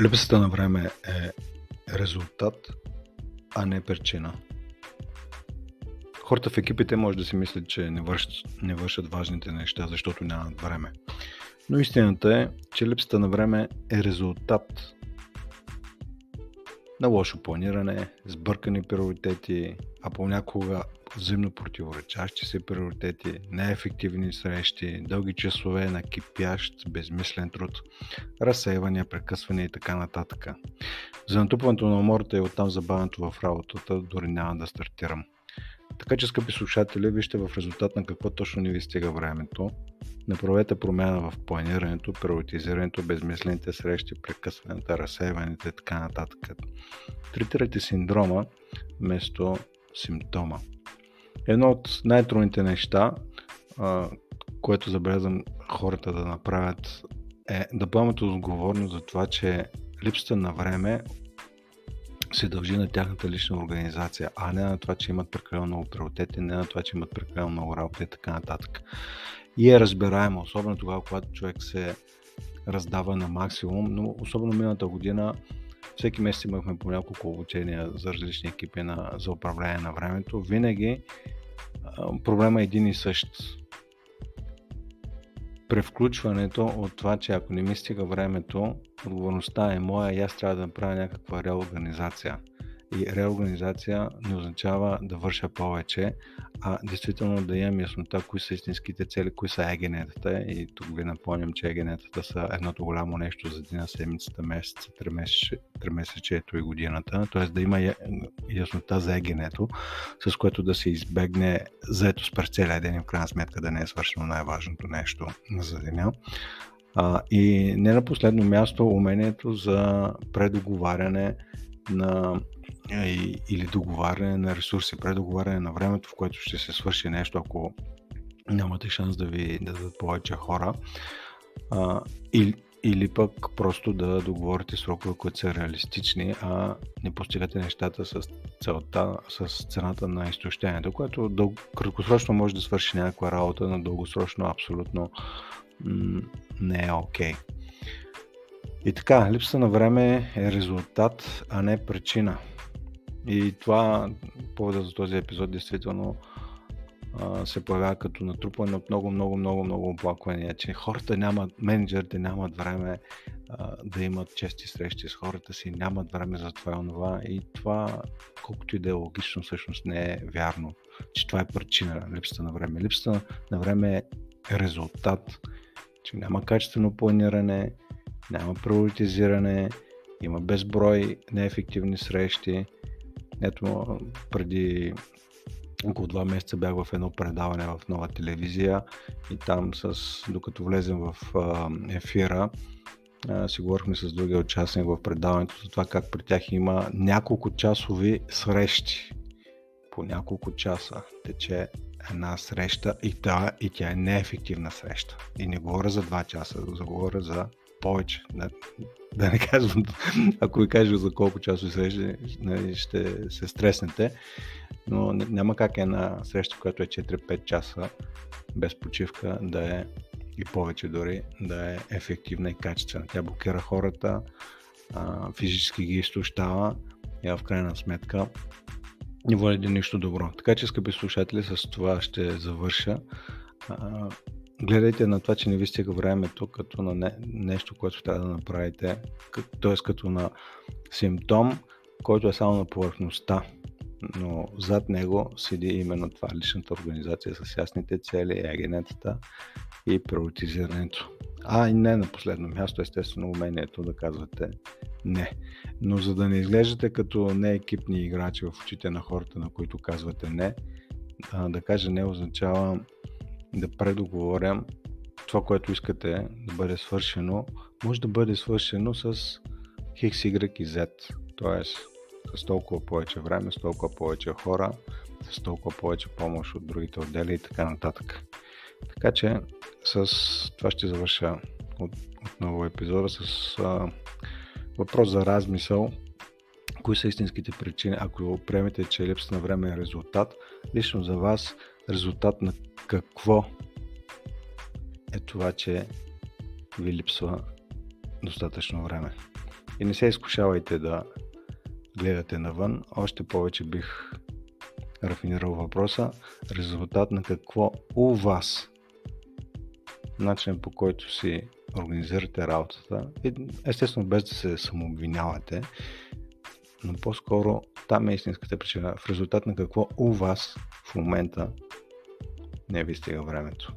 Липсата на време е резултат, а не причина. Хората в екипите може да си мислят, че не вършат, не вършат важните неща, защото нямат време. Но истината е, че липсата на време е резултат на лошо планиране, сбъркани приоритети, а понякога взаимно противоречащи се приоритети, неефективни срещи, дълги часове на кипящ, безмислен труд, разсейвания, прекъсвания и така нататък. За натрупването на умората и оттам забавянето в работата дори няма да стартирам. Така че, скъпи слушатели, вижте в резултат на какво точно ни ви стига времето. Направете промяна в планирането, приоритизирането, безмислените срещи, прекъсването, разсейването и така нататък. Третирайте синдрома вместо симптома. Едно от най-трудните неща, което забелязвам хората да направят, е да поемат отговорност за това, че липсата на време се дължи на тяхната лична организация, а не на това, че имат прекалено много приоритети, не на това, че имат прекалено много работа и така нататък. И е разбираемо, особено тогава, когато човек се раздава на максимум, но особено миналата година всеки месец имахме по няколко обучения за различни екипи на, за управление на времето. Винаги проблема е един и същ. Превключването от това, че ако не ми стига времето, отговорността е моя и аз трябва да направя някаква реорганизация – и реорганизация не означава да върша повече, а действително да имам яснота кои са истинските цели, кои са егенетата. И тук ви напомням, че егенетата са едното голямо нещо за деня, седмицата, месеца, тримесечието и годината. Т.е. да има яснота за егенето, с което да се избегне заето през целия ден и в крайна сметка да не е свършено най-важното нещо за деня. А, и не на последно място умението за предоговаряне на или договаряне на ресурси, предоговаряне на времето, в което ще се свърши нещо, ако нямате шанс да ви дадат повече хора. А, или, или пък просто да договорите срокове, които са реалистични, а не постигате нещата с целта, с цената на изтощението, което дъл... краткосрочно може да свърши някаква работа, но дългосрочно абсолютно не е окей. Okay. И така, липса на време е резултат, а не причина. И това, повода за този епизод, действително се появява като натрупване от много, много, много, много оплаквания, че хората нямат, менеджерите нямат време а, да имат чести срещи с хората си, нямат време за това и онова. И това, колкото и да е логично, всъщност не е вярно, че това е причина на липсата на време. Липсата на време е резултат, че няма качествено планиране, няма приоритизиране, има безброй неефективни срещи. Ето, преди около два месеца бях в едно предаване в нова телевизия и там, с, докато влезем в ефира, си говорихме с другия участник в предаването за това как при тях има няколко часови срещи. По няколко часа тече една среща и тя, и тя е неефективна среща. И не говоря за два часа, говоря за повече. Да, да не казвам, ако ви кажа за колко часови срещи, нали, ще се стреснете, но няма как една среща, която е 4-5 часа без почивка да е и повече дори да е ефективна и качествена. Тя блокира хората, физически ги изтощава и в крайна сметка не води нищо добро. Така че, скъпи слушатели, с това ще завърша гледайте на това, че не ви стига времето като на не, нещо, което трябва да направите, т.е. като на симптом, който е само на повърхността, но зад него седи именно това личната организация с ясните цели, егенетата и приоритизирането. А и не на последно място, естествено, умението да казвате не. Но за да не изглеждате като не екипни играчи в очите на хората, на които казвате не, да каже не означава да предоговоря това, което искате да бъде свършено, може да бъде свършено с X, Y и Z. т.е. с толкова повече време, с толкова повече хора, с толкова повече помощ от другите отдели и така нататък. Така че с това ще завърша от, отново епизода с а, въпрос за размисъл. Кои са истинските причини, ако приемете, че липса на време е резултат, лично за вас резултат на какво е това, че ви липсва достатъчно време. И не се изкушавайте да гледате навън. Още повече бих рафинирал въпроса. Резултат на какво у вас начин по който си организирате работата, естествено без да се самообвинявате, но по-скоро там е истинската причина. В резултат на какво у вас в момента не ви стига времето.